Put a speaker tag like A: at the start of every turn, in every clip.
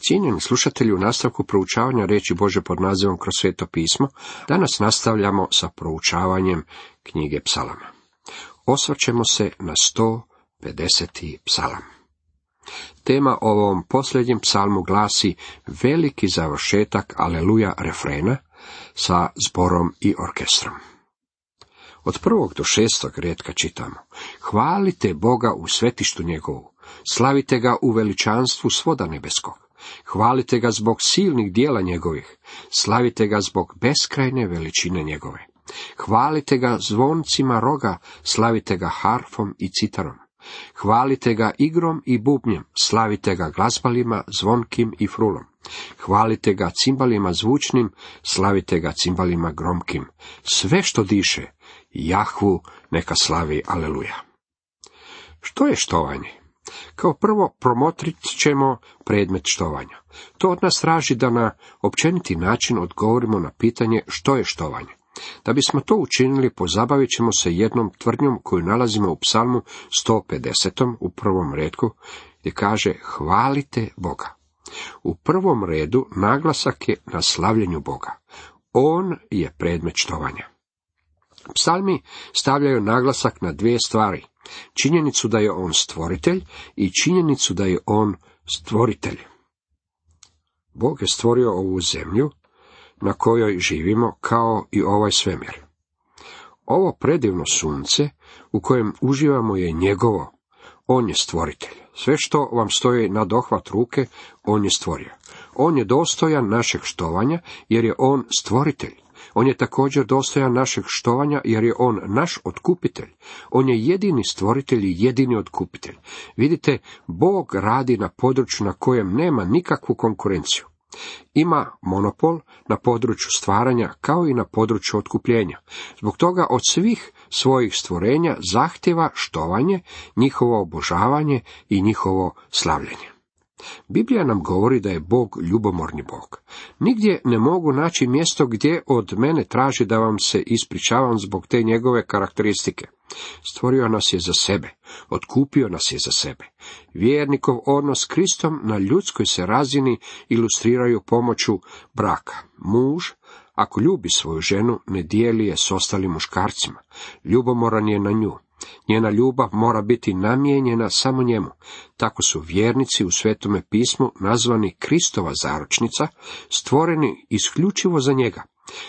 A: Cijenjeni slušatelji u nastavku proučavanja riječi Bože pod nazivom kroz sveto pismo, danas nastavljamo sa proučavanjem knjige psalama. Osvrćemo se na 150. psalam. Tema ovom posljednjem psalmu glasi veliki završetak aleluja refrena sa zborom i orkestrom. Od prvog do šestog redka čitamo. Hvalite Boga u svetištu njegovu, slavite ga u veličanstvu svoda nebeskog. Hvalite ga zbog silnih dijela njegovih, slavite ga zbog beskrajne veličine njegove. Hvalite ga zvoncima roga, slavite ga harfom i citarom. Hvalite ga igrom i bubnjem, slavite ga glazbalima, zvonkim i frulom. Hvalite ga cimbalima zvučnim, slavite ga cimbalima gromkim. Sve što diše, Jahvu neka slavi, aleluja. Što je štovanje? Kao prvo promotrit ćemo predmet štovanja. To od nas traži da na općeniti način odgovorimo na pitanje što je štovanje. Da bismo to učinili, pozabavit ćemo se jednom tvrdnjom koju nalazimo u psalmu 150. u prvom redku, gdje kaže hvalite Boga. U prvom redu naglasak je na slavljenju Boga. On je predmet štovanja. Psalmi stavljaju naglasak na dvije stvari. Činjenicu da je on stvoritelj i činjenicu da je on stvoritelj. Bog je stvorio ovu zemlju na kojoj živimo kao i ovaj svemir. Ovo predivno sunce u kojem uživamo je njegovo. On je stvoritelj. Sve što vam stoji na dohvat ruke, on je stvorio. On je dostojan našeg štovanja, jer je on stvoritelj. On je također dostojan našeg štovanja, jer je on naš otkupitelj. On je jedini stvoritelj i jedini otkupitelj. Vidite, Bog radi na području na kojem nema nikakvu konkurenciju. Ima monopol na području stvaranja kao i na području otkupljenja. Zbog toga od svih svojih stvorenja zahtjeva štovanje, njihovo obožavanje i njihovo slavljenje. Biblija nam govori da je Bog ljubomorni Bog. Nigdje ne mogu naći mjesto gdje od mene traži da vam se ispričavam zbog te njegove karakteristike. Stvorio nas je za sebe, otkupio nas je za sebe. Vjernikov odnos s Kristom na ljudskoj se razini ilustriraju pomoću braka. Muž, ako ljubi svoju ženu, ne dijeli je s ostalim muškarcima. Ljubomoran je na nju. Njena ljubav mora biti namijenjena samo njemu. Tako su vjernici u Svetome pismu nazvani Kristova zaročnica, stvoreni isključivo za njega.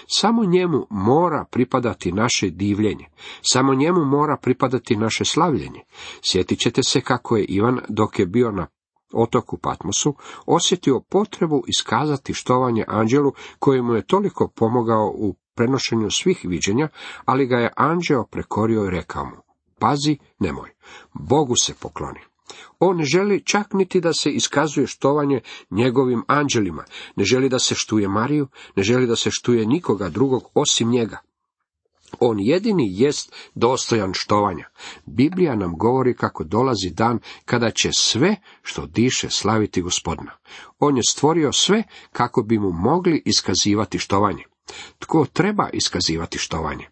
A: Samo njemu mora pripadati naše divljenje, samo njemu mora pripadati naše slavljenje. Sjetit ćete se kako je Ivan, dok je bio na otoku Patmosu, osjetio potrebu iskazati štovanje anđelu kojemu je toliko pomogao u prenošenju svih viđenja, ali ga je anđeo prekorio i rekao mu, pazi, nemoj, Bogu se pokloni. On ne želi čak niti da se iskazuje štovanje njegovim anđelima, ne želi da se štuje Mariju, ne želi da se štuje nikoga drugog osim njega. On jedini jest dostojan štovanja. Biblija nam govori kako dolazi dan kada će sve što diše slaviti gospodina. On je stvorio sve kako bi mu mogli iskazivati štovanje. Tko treba iskazivati štovanje?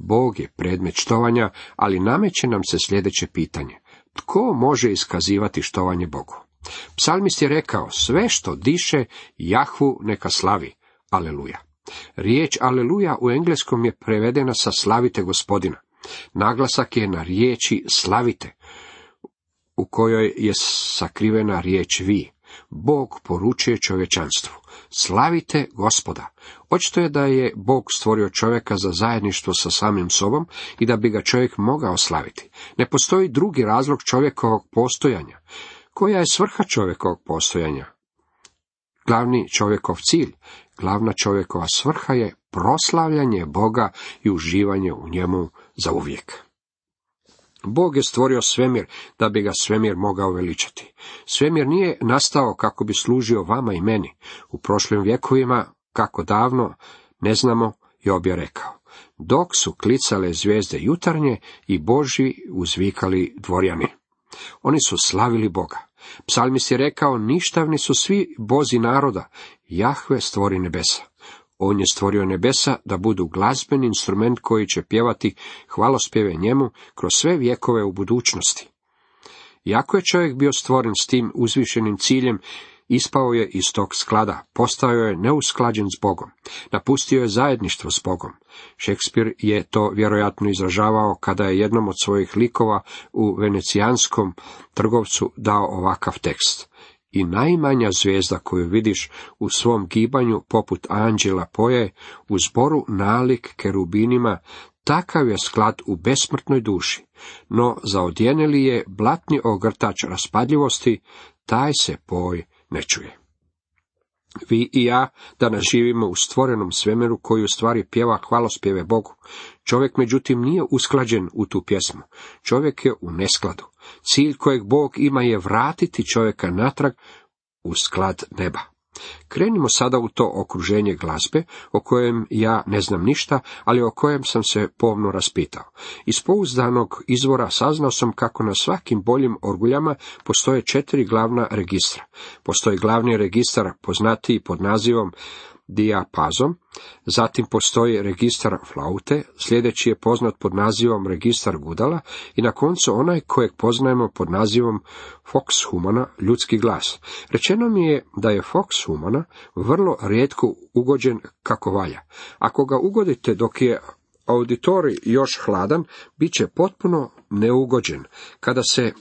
A: Bog je predmet štovanja, ali nameće nam se sljedeće pitanje. Tko može iskazivati štovanje Bogu? Psalmist je rekao, sve što diše, Jahvu neka slavi. Aleluja. Riječ aleluja u engleskom je prevedena sa slavite gospodina. Naglasak je na riječi slavite, u kojoj je sakrivena riječ vi. Bog poručuje čovječanstvu. Slavite gospoda. Očito je da je Bog stvorio čovjeka za zajedništvo sa samim sobom i da bi ga čovjek mogao slaviti. Ne postoji drugi razlog čovjekovog postojanja. Koja je svrha čovjekovog postojanja? Glavni čovjekov cilj, glavna čovjekova svrha je proslavljanje Boga i uživanje u njemu za uvijek. Bog je stvorio svemir da bi ga svemir mogao veličati. Svemir nije nastao kako bi služio vama i meni. U prošlim vjekovima, kako davno, ne znamo, Job je rekao. Dok su klicale zvijezde jutarnje i Boži uzvikali dvorjani. Oni su slavili Boga. Psalmis je rekao, ništavni su svi bozi naroda, Jahve stvori nebesa. On je stvorio nebesa da budu glazbeni instrument koji će pjevati hvalospjeve njemu kroz sve vjekove u budućnosti. Jako je čovjek bio stvoren s tim uzvišenim ciljem Ispao je iz tog sklada, postao je neusklađen s Bogom, napustio je zajedništvo s Bogom. Šekspir je to vjerojatno izražavao kada je jednom od svojih likova u venecijanskom trgovcu dao ovakav tekst. I najmanja zvijezda koju vidiš u svom gibanju poput anđela poje, u zboru nalik kerubinima, takav je sklad u besmrtnoj duši, no zaodjeneli je blatni ogrtač raspadljivosti, taj se poj ne čuje. Vi i ja danas živimo u stvorenom svemiru koji u stvari pjeva hvalospjeve Bogu. Čovjek međutim nije usklađen u tu pjesmu. Čovjek je u neskladu. Cilj kojeg Bog ima je vratiti čovjeka natrag u sklad neba. Krenimo sada u to okruženje glazbe, o kojem ja ne znam ništa, ali o kojem sam se pomno raspitao. Iz pouzdanog izvora saznao sam kako na svakim boljim orguljama postoje četiri glavna registra. Postoji glavni registar poznatiji pod nazivom dijapazom, zatim postoji registar flaute, sljedeći je poznat pod nazivom registar gudala i na koncu onaj kojeg poznajemo pod nazivom Fox humana, ljudski glas. Rečeno mi je da je Fox humana vrlo rijetko ugođen kako valja. Ako ga ugodite dok je auditorij još hladan, bit će potpuno neugođen kada se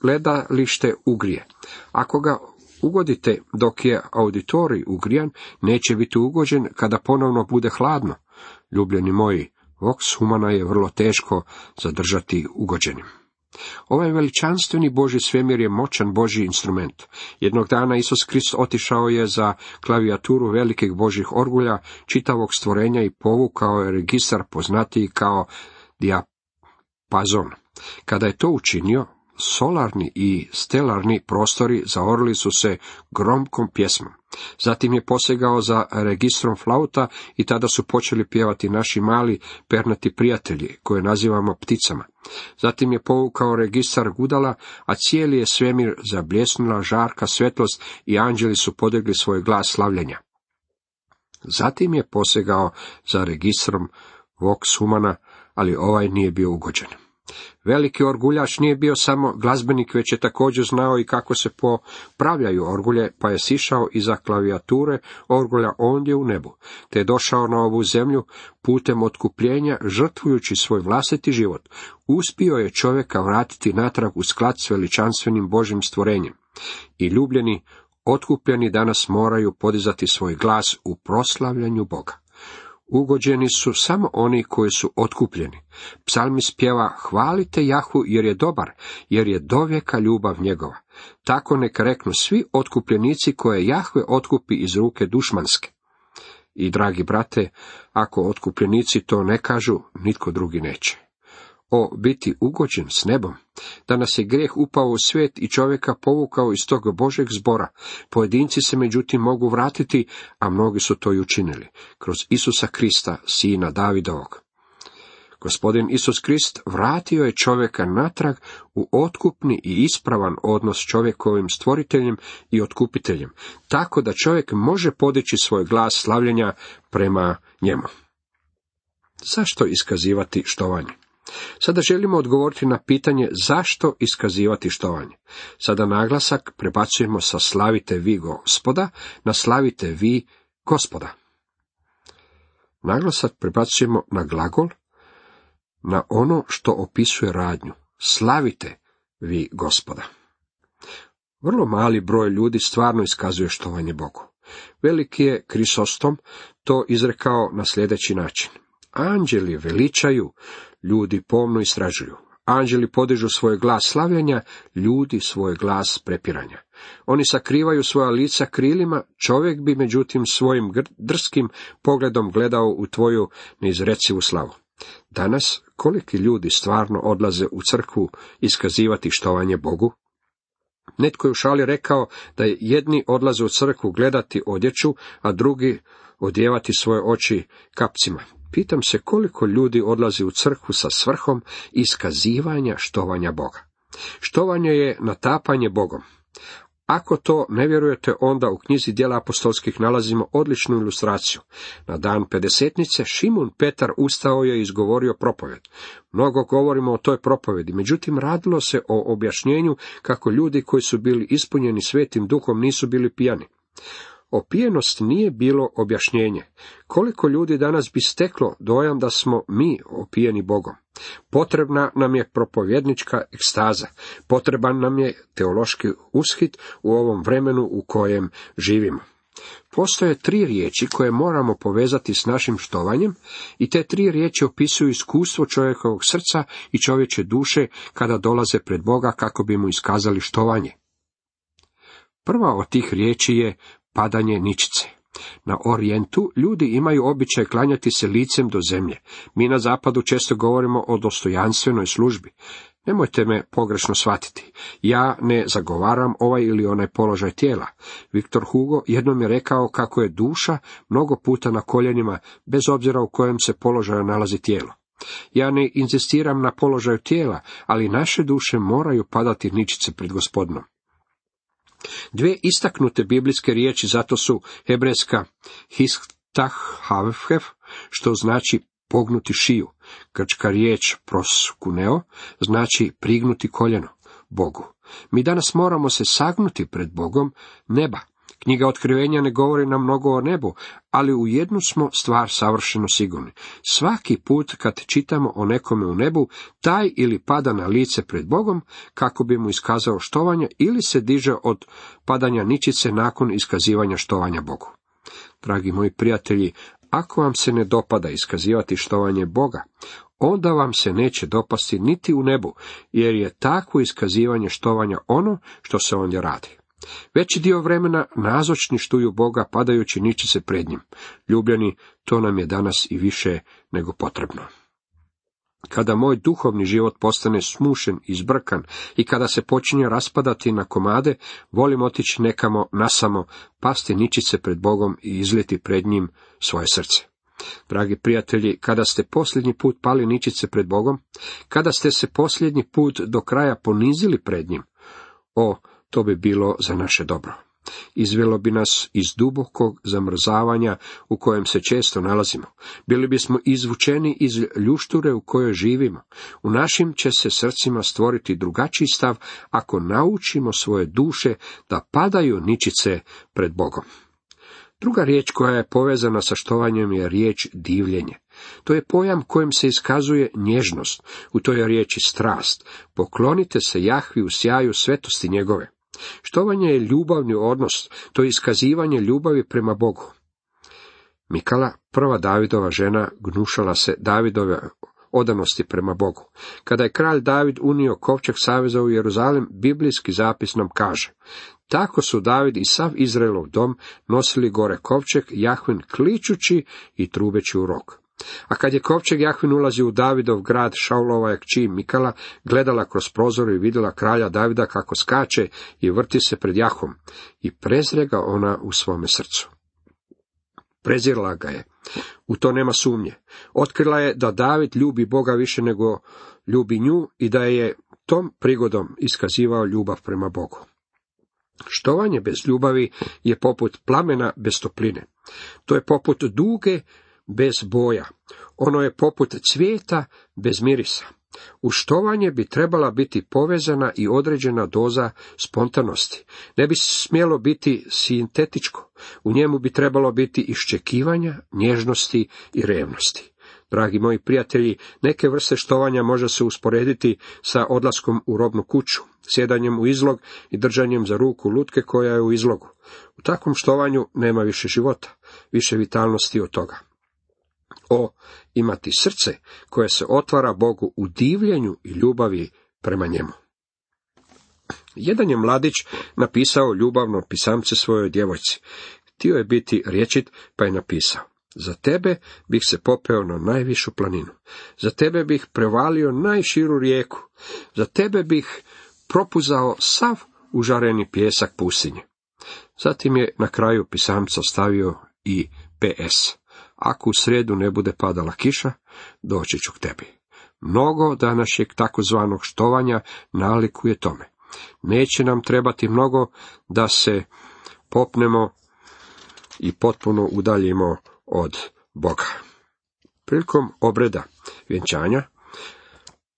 A: gledalište ugrije. Ako ga ugodite dok je auditorij ugrijan, neće biti ugođen kada ponovno bude hladno. Ljubljeni moji, vox humana je vrlo teško zadržati ugođenim. Ovaj veličanstveni Boži svemir je moćan Boži instrument. Jednog dana Isus Krist otišao je za klavijaturu velikih Božih orgulja, čitavog stvorenja i povukao je registar poznatiji kao diapazon. Kada je to učinio, solarni i stelarni prostori zaorili su se gromkom pjesmom. Zatim je posegao za registrom flauta i tada su počeli pjevati naši mali pernati prijatelji, koje nazivamo pticama. Zatim je povukao registar gudala, a cijeli je svemir zabljesnula žarka svetlost i anđeli su podigli svoj glas slavljenja. Zatim je posegao za registrom vox humana, ali ovaj nije bio ugođen. Veliki orguljač nije bio samo glazbenik, već je također znao i kako se popravljaju orgulje, pa je sišao iza klavijature orgulja ondje u nebu, te je došao na ovu zemlju putem otkupljenja, žrtvujući svoj vlastiti život. Uspio je čovjeka vratiti natrag u sklad s veličanstvenim Božim stvorenjem. I ljubljeni, otkupljeni danas moraju podizati svoj glas u proslavljanju Boga. Ugođeni su samo oni koji su otkupljeni. Psalmi spjeva hvalite Jahu jer je dobar, jer je dovijeka ljubav njegova. Tako neka reknu svi otkupljenici koje Jahve otkupi iz ruke dušmanske. I dragi brate, ako otkupljenici to ne kažu, nitko drugi neće o biti ugođen s nebom, da nas je greh upao u svijet i čovjeka povukao iz tog Božeg zbora. Pojedinci se međutim mogu vratiti, a mnogi su to i učinili, kroz Isusa Krista, sina Davidovog. Gospodin Isus Krist vratio je čovjeka natrag u otkupni i ispravan odnos s čovjekovim stvoriteljem i otkupiteljem, tako da čovjek može podići svoj glas slavljenja prema njemu. Zašto iskazivati štovanje? Sada želimo odgovoriti na pitanje zašto iskazivati štovanje. Sada naglasak prebacujemo sa slavite vi gospoda na slavite vi gospoda. Naglasak prebacujemo na glagol, na ono što opisuje radnju. Slavite vi gospoda. Vrlo mali broj ljudi stvarno iskazuje štovanje Bogu. Veliki je Krisostom to izrekao na sljedeći način. Anđeli veličaju, ljudi pomno istražuju. Anđeli podižu svoj glas slavljenja, ljudi svoj glas prepiranja. Oni sakrivaju svoja lica krilima, čovjek bi međutim svojim drskim pogledom gledao u tvoju neizrecivu slavu. Danas koliki ljudi stvarno odlaze u crkvu iskazivati štovanje Bogu? Netko je u šali rekao da jedni odlaze u crkvu gledati odjeću, a drugi odjevati svoje oči kapcima. Pitam se koliko ljudi odlazi u crkvu sa svrhom iskazivanja štovanja Boga. Štovanje je natapanje Bogom. Ako to ne vjerujete, onda u knjizi dijela apostolskih nalazimo odličnu ilustraciju. Na dan pedesetnice Šimun Petar ustao je i izgovorio propoved. Mnogo govorimo o toj propovedi, međutim radilo se o objašnjenju kako ljudi koji su bili ispunjeni svetim duhom nisu bili pijani. Opijenost nije bilo objašnjenje. Koliko ljudi danas bi steklo dojam da smo mi opijeni Bogom? Potrebna nam je propovjednička ekstaza, potreban nam je teološki ushit u ovom vremenu u kojem živimo. Postoje tri riječi koje moramo povezati s našim štovanjem i te tri riječi opisuju iskustvo čovjekovog srca i čovječe duše kada dolaze pred Boga kako bi mu iskazali štovanje. Prva od tih riječi je padanje ničice. Na orijentu ljudi imaju običaj klanjati se licem do zemlje. Mi na zapadu često govorimo o dostojanstvenoj službi. Nemojte me pogrešno shvatiti. Ja ne zagovaram ovaj ili onaj položaj tijela. Viktor Hugo jednom je rekao kako je duša mnogo puta na koljenima, bez obzira u kojem se položaju nalazi tijelo. Ja ne inzistiram na položaju tijela, ali naše duše moraju padati ničice pred gospodinom. Dvije istaknute biblijske riječi zato su hebrejska hiftah havhef, što znači pognuti šiju. Grčka riječ proskuneo znači prignuti koljeno Bogu. Mi danas moramo se sagnuti pred Bogom neba. Knjiga otkrivenja ne govori nam mnogo o nebu, ali u jednu smo stvar savršeno sigurni. Svaki put kad čitamo o nekome u nebu, taj ili pada na lice pred Bogom, kako bi mu iskazao štovanje, ili se diže od padanja ničice nakon iskazivanja štovanja Bogu. Dragi moji prijatelji, ako vam se ne dopada iskazivati štovanje Boga, onda vam se neće dopasti niti u nebu, jer je takvo iskazivanje štovanja ono što se ondje radi. Veći dio vremena nazočni štuju Boga padajući niči se pred njim. Ljubljeni, to nam je danas i više nego potrebno. Kada moj duhovni život postane smušen i zbrkan i kada se počinje raspadati na komade, volim otići nekamo nasamo, pasti ničice pred Bogom i izliti pred njim svoje srce. Dragi prijatelji, kada ste posljednji put pali ničice pred Bogom, kada ste se posljednji put do kraja ponizili pred njim, o, to bi bilo za naše dobro. Izvelo bi nas iz dubokog zamrzavanja u kojem se često nalazimo. Bili bismo izvučeni iz ljušture u kojoj živimo. U našim će se srcima stvoriti drugačiji stav ako naučimo svoje duše da padaju ničice pred Bogom. Druga riječ koja je povezana sa štovanjem je riječ divljenje. To je pojam kojim se iskazuje nježnost, u toj je riječi strast. Poklonite se Jahvi u sjaju svetosti njegove. Štovanje je ljubavni odnos, to je iskazivanje ljubavi prema Bogu. Mikala, prva Davidova žena, gnušala se Davidove odanosti prema Bogu. Kada je kralj David unio kovčeg saveza u Jeruzalem, biblijski zapis nam kaže, tako su David i sav Izraelov dom nosili gore kovčeg, Jahvin kličući i trubeći u rok. A kad je kovčeg Jahvin ulazio u Davidov grad, Šaulova je kći Mikala gledala kroz prozor i vidjela kralja Davida kako skače i vrti se pred Jahom i prezre ga ona u svome srcu. Prezirla ga je. U to nema sumnje. Otkrila je da David ljubi Boga više nego ljubi nju i da je tom prigodom iskazivao ljubav prema Bogu. Štovanje bez ljubavi je poput plamena bez topline. To je poput duge bez boja. Ono je poput cvijeta bez mirisa. U štovanje bi trebala biti povezana i određena doza spontanosti. Ne bi smjelo biti sintetičko. U njemu bi trebalo biti iščekivanja, nježnosti i revnosti. Dragi moji prijatelji, neke vrste štovanja može se usporediti sa odlaskom u robnu kuću, sjedanjem u izlog i držanjem za ruku lutke koja je u izlogu. U takvom štovanju nema više života, više vitalnosti od toga o imati srce koje se otvara Bogu u divljenju i ljubavi prema njemu. Jedan je mladić napisao ljubavno pisamce svojoj djevojci. Htio je biti riječit, pa je napisao. Za tebe bih se popeo na najvišu planinu. Za tebe bih prevalio najširu rijeku. Za tebe bih propuzao sav užareni pjesak pustinje. Zatim je na kraju pisamca stavio i PS. Ako u sredu ne bude padala kiša, doći ću k tebi. Mnogo današnjeg takozvanog štovanja nalikuje tome. Neće nam trebati mnogo da se popnemo i potpuno udaljimo od Boga. Prilikom obreda vjenčanja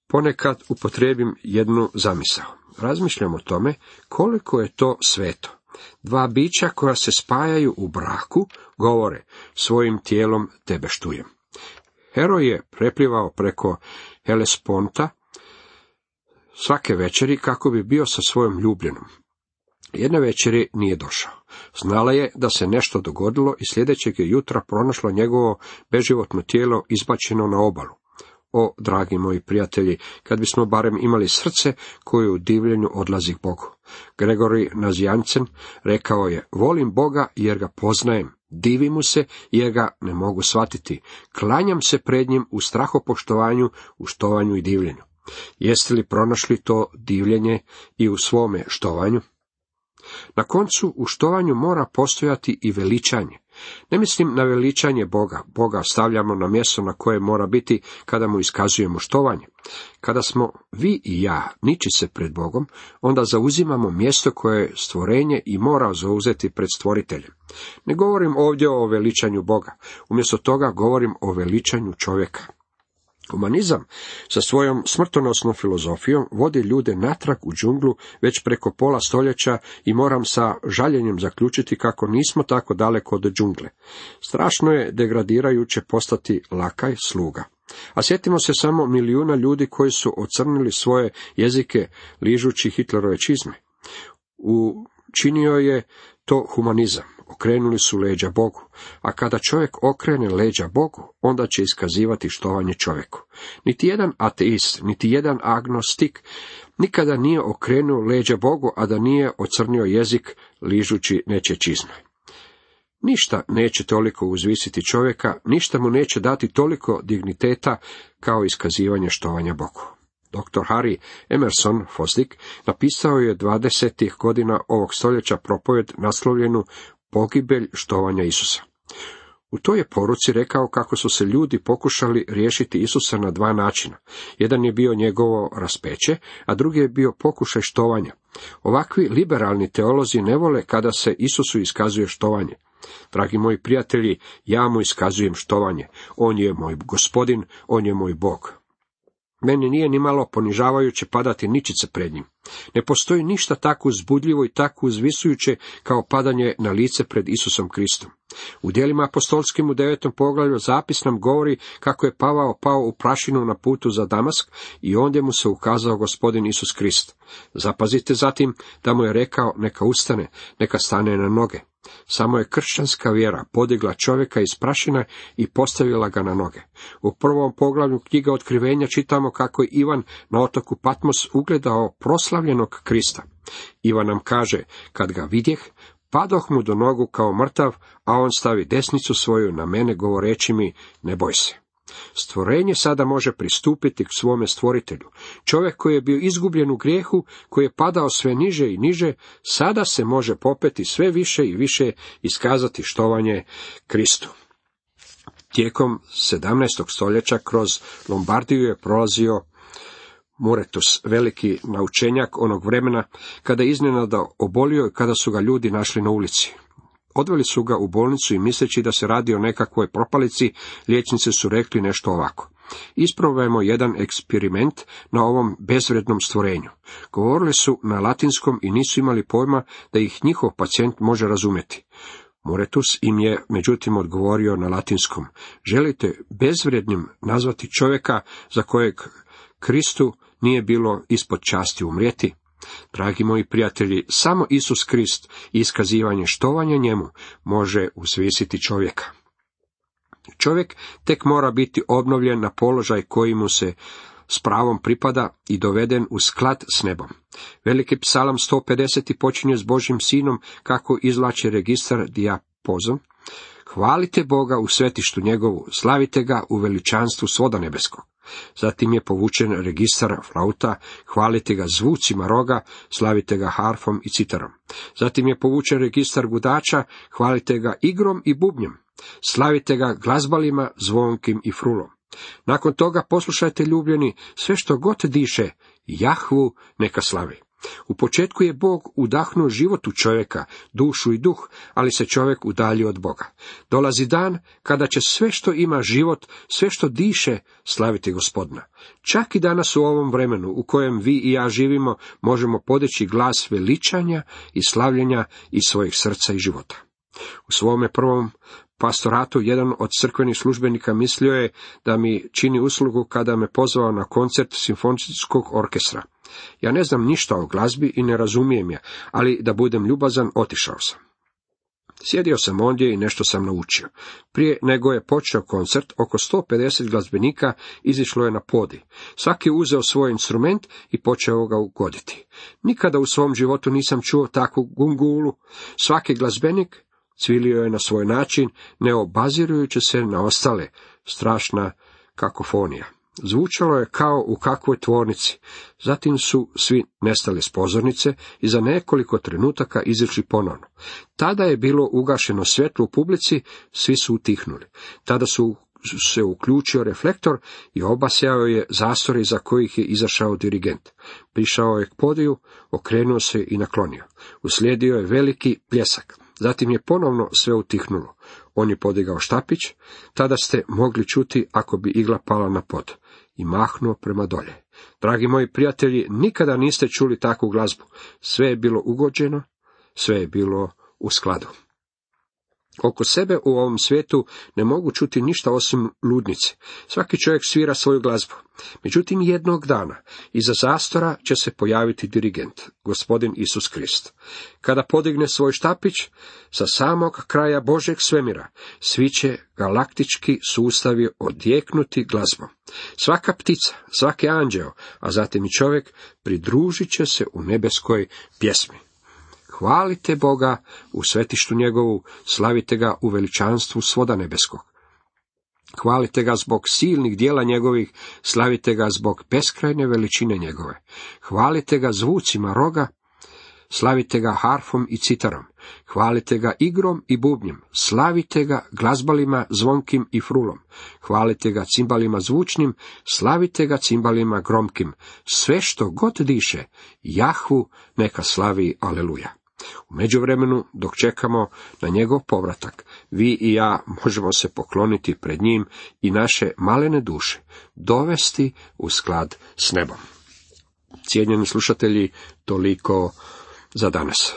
A: ponekad upotrijebim jednu zamisao. Razmišljam o tome koliko je to sveto. Dva bića koja se spajaju u braku govore svojim tijelom tebe štujem. Heroj je preplivao preko Helesponta svake večeri kako bi bio sa svojom ljubljenom. Jedne večeri nije došao. Znala je da se nešto dogodilo i sljedećeg je jutra pronašlo njegovo beživotno tijelo izbačeno na obalu. O, dragi moji prijatelji, kad bismo barem imali srce koje u divljenju odlazi Bogu. Gregori Nazijancen rekao je, volim Boga jer ga poznajem, divim mu se jer ga ne mogu shvatiti, klanjam se pred njim u strahopoštovanju, u štovanju i divljenju. Jeste li pronašli to divljenje i u svome štovanju? Na koncu u štovanju mora postojati i veličanje. Ne mislim na veličanje Boga. Boga stavljamo na mjesto na koje mora biti kada mu iskazujemo štovanje. Kada smo vi i ja ničice pred Bogom, onda zauzimamo mjesto koje je stvorenje i mora zauzeti pred stvoriteljem. Ne govorim ovdje o veličanju Boga. Umjesto toga govorim o veličanju čovjeka. Humanizam sa svojom smrtonosnom filozofijom vodi ljude natrag u džunglu već preko pola stoljeća i moram sa žaljenjem zaključiti kako nismo tako daleko od džungle. Strašno je degradirajuće postati lakaj sluga. A sjetimo se samo milijuna ljudi koji su ocrnili svoje jezike ližući Hitlerove čizme. Učinio je to humanizam. Okrenuli su leđa Bogu, a kada čovjek okrene leđa Bogu, onda će iskazivati štovanje čovjeku. Niti jedan ateist, niti jedan agnostik nikada nije okrenuo leđa Bogu, a da nije ocrnio jezik ližući neće čizme. Ništa neće toliko uzvisiti čovjeka, ništa mu neće dati toliko digniteta kao iskazivanje štovanja Bogu. Dr. Harry Emerson Fosdick napisao je 20. godina ovog stoljeća propovjed naslovljenu pogibelj štovanja Isusa. U toj je poruci rekao kako su se ljudi pokušali riješiti Isusa na dva načina. Jedan je bio njegovo raspeće, a drugi je bio pokušaj štovanja. Ovakvi liberalni teolozi ne vole kada se Isusu iskazuje štovanje. Dragi moji prijatelji, ja mu iskazujem štovanje. On je moj gospodin, on je moj Bog. Meni nije ni malo ponižavajuće padati ničice pred njim. Ne postoji ništa tako uzbudljivo i tako uzvisujuće kao padanje na lice pred Isusom Kristom. U dijelima apostolskim u devetom poglavlju zapis nam govori kako je Pavao pao u prašinu na putu za Damask i ondje mu se ukazao gospodin Isus Krist. Zapazite zatim da mu je rekao neka ustane, neka stane na noge. Samo je kršćanska vjera podigla čovjeka iz prašina i postavila ga na noge. U prvom poglavlju knjiga otkrivenja čitamo kako je Ivan na otoku Patmos ugledao proslavljenog Krista. Ivan nam kaže, kad ga vidjeh, padoh mu do nogu kao mrtav, a on stavi desnicu svoju na mene govoreći mi, ne boj se. Stvorenje sada može pristupiti k svome stvoritelju. Čovjek koji je bio izgubljen u grijehu, koji je padao sve niže i niže, sada se može popeti sve više i više iskazati štovanje Kristu. Tijekom 17. stoljeća kroz Lombardiju je prolazio Muretus, veliki naučenjak onog vremena, kada je iznenada obolio i kada su ga ljudi našli na ulici. Odveli su ga u bolnicu i misleći da se radi o nekakvoj propalici, liječnici su rekli nešto ovako. Isprobajmo jedan eksperiment na ovom bezvrednom stvorenju. Govorili su na latinskom i nisu imali pojma da ih njihov pacijent može razumjeti. Moretus im je međutim odgovorio na latinskom. Želite bezvrednim nazvati čovjeka za kojeg Kristu nije bilo ispod časti umrijeti? Dragi moji prijatelji, samo Isus Krist i iskazivanje štovanja njemu može uzvisiti čovjeka. Čovjek tek mora biti obnovljen na položaj koji mu se s pravom pripada i doveden u sklad s nebom. Veliki psalam 150. počinje s Božim sinom kako izvlači registar dijapozom. Hvalite Boga u svetištu njegovu, slavite ga u veličanstvu svoda nebeskog. Zatim je povučen registar flauta, hvalite ga zvucima roga, slavite ga harfom i citarom. Zatim je povučen registar gudača, hvalite ga igrom i bubnjem, slavite ga glazbalima, zvonkim i frulom. Nakon toga poslušajte ljubljeni sve što god diše, Jahvu neka slavi. U početku je Bog udahnuo život u čovjeka, dušu i duh, ali se čovjek udalji od Boga. Dolazi dan kada će sve što ima život, sve što diše, slaviti gospodina. Čak i danas u ovom vremenu u kojem vi i ja živimo, možemo podići glas veličanja i slavljenja iz svojih srca i života. U svome prvom pastoratu jedan od crkvenih službenika mislio je da mi čini uslugu kada me pozvao na koncert simfonijskog orkestra. Ja ne znam ništa o glazbi i ne razumijem je, ali da budem ljubazan, otišao sam. Sjedio sam ondje i nešto sam naučio. Prije nego je počeo koncert, oko 150 glazbenika izišlo je na podi. Svaki je uzeo svoj instrument i počeo ga ugoditi. Nikada u svom životu nisam čuo takvu gungulu. Svaki glazbenik cvilio je na svoj način, ne obazirujući se na ostale. Strašna kakofonija. Zvučalo je kao u kakvoj tvornici. Zatim su svi nestali s pozornice i za nekoliko trenutaka izišli ponovno. Tada je bilo ugašeno svjetlo u publici, svi su utihnuli. Tada su se uključio reflektor i obasjao je zastore iza kojih je izašao dirigent. Prišao je k podiju, okrenuo se i naklonio. Uslijedio je veliki pljesak. Zatim je ponovno sve utihnulo. On je podigao štapić, tada ste mogli čuti ako bi igla pala na pod i mahnuo prema dolje. Dragi moji prijatelji, nikada niste čuli takvu glazbu. Sve je bilo ugođeno, sve je bilo u skladu. Oko sebe u ovom svijetu ne mogu čuti ništa osim ludnice. Svaki čovjek svira svoju glazbu. Međutim, jednog dana iza zastora će se pojaviti dirigent, gospodin Isus Krist. Kada podigne svoj štapić, sa samog kraja Božeg svemira, svi će galaktički sustavi odjeknuti glazbom. Svaka ptica, svaki anđeo, a zatim i čovjek, pridružit će se u nebeskoj pjesmi. Hvalite Boga u svetištu njegovu, slavite ga u veličanstvu svoda nebeskog. Hvalite ga zbog silnih dijela njegovih, slavite ga zbog beskrajne veličine njegove. Hvalite ga zvucima roga, slavite ga harfom i citarom. Hvalite ga igrom i bubnjem, slavite ga glazbalima zvonkim i frulom. Hvalite ga cimbalima zvučnim, slavite ga cimbalima gromkim. Sve što god diše, Jahvu neka slavi, aleluja. U međuvremenu, dok čekamo na njegov povratak, vi i ja možemo se pokloniti pred njim i naše malene duše dovesti u sklad s nebom. Cijenjeni slušatelji, toliko za danas.